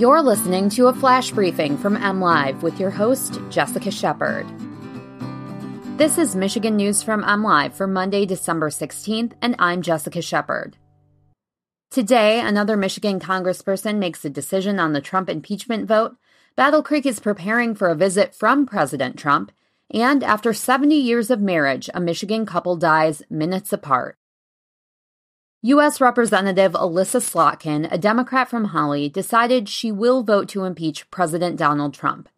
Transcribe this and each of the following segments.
You're listening to a flash briefing from MLive with your host, Jessica Shepard. This is Michigan News from MLive for Monday, December 16th, and I'm Jessica Shepard. Today, another Michigan congressperson makes a decision on the Trump impeachment vote. Battle Creek is preparing for a visit from President Trump, and after 70 years of marriage, a Michigan couple dies minutes apart. U.S. Representative Elissa Slotkin, a Democrat from Holly, decided she will vote to impeach President Donald Trump.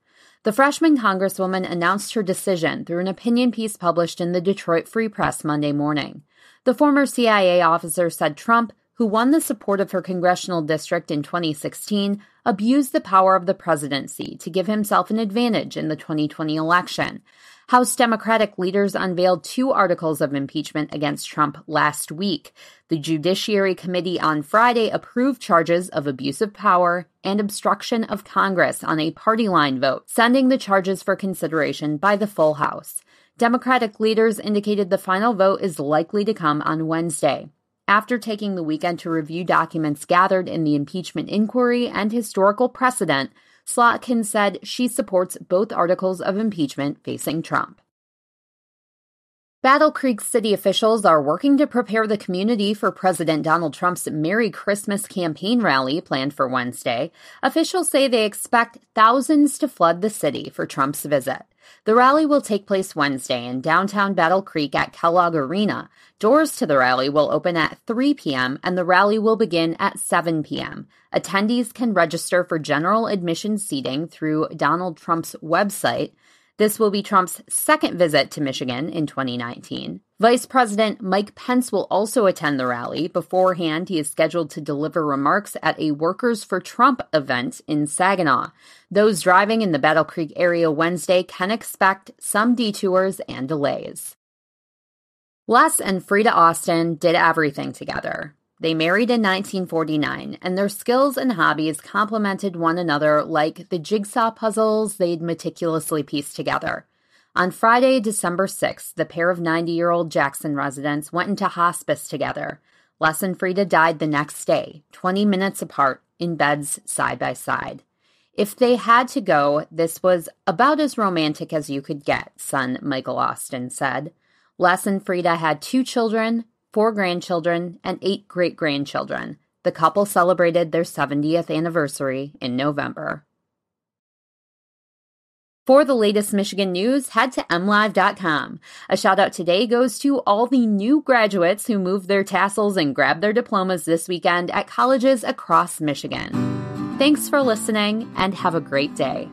The freshman congresswoman announced her decision through an opinion piece published in the Detroit Free Press Monday morning. The former CIA officer said Trump, who won the support of her congressional district in 2016, abused the power of the presidency to give himself an advantage in the 2020 election. House Democratic leaders unveiled two articles of impeachment against Trump last week. The Judiciary Committee on Friday approved charges of abuse of power and obstruction of Congress on a party line vote, sending the charges for consideration by the full House. Democratic leaders indicated the final vote is likely to come on Wednesday. After taking the weekend to review documents gathered in the impeachment inquiry and historical precedent, Slotkin said she supports both articles of impeachment facing Trump. Battle Creek city officials are working to prepare the community for President Donald Trump's Merry Christmas campaign rally planned for Wednesday. Officials say they expect thousands to flood the city for Trump's visit. The rally will take place Wednesday in downtown Battle Creek at Kellogg Arena. Doors to the rally will open at 3 p.m. and the rally will begin at 7 p.m. Attendees can register for general admission seating through Donald Trump's website. This will be Trump's second visit to Michigan in 2019. Vice President Mike Pence will also attend the rally. Beforehand, he is scheduled to deliver remarks at a Workers for Trump event in Saginaw. Those driving in the Battle Creek area Wednesday can expect some detours and delays. Les and Frida Austin did everything together. They married in 1949, and their skills and hobbies complemented one another like the jigsaw puzzles they'd meticulously pieced together. On Friday, December 6th, the pair of 90 year old Jackson residents went into hospice together. Les and Frida died the next day, 20 minutes apart, in beds side by side. If they had to go, this was about as romantic as you could get, son Michael Austin said. Les and Frida had two children, four grandchildren, and eight great grandchildren. The couple celebrated their 70th anniversary in November. For the latest Michigan news, head to mlive.com. A shout out today goes to all the new graduates who moved their tassels and grabbed their diplomas this weekend at colleges across Michigan. Thanks for listening and have a great day.